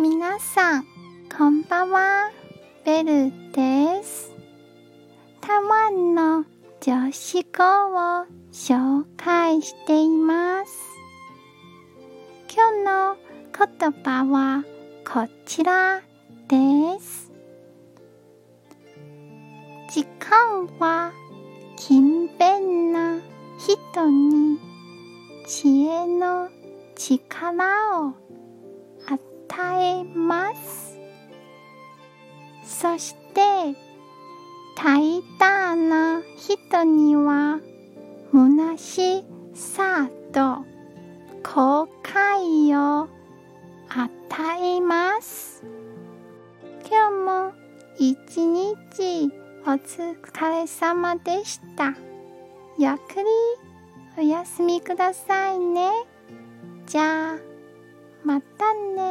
皆さん、こんばんは。ベルです。台湾の女子語を紹介しています。今日の言葉はこちらです。時間は勤勉な人に知恵の力を与えます。そして怠惰な人には虚しさと後悔を与えます。今日も一日お疲れ様でした。ゆっくりお休みくださいね。じゃあ、またね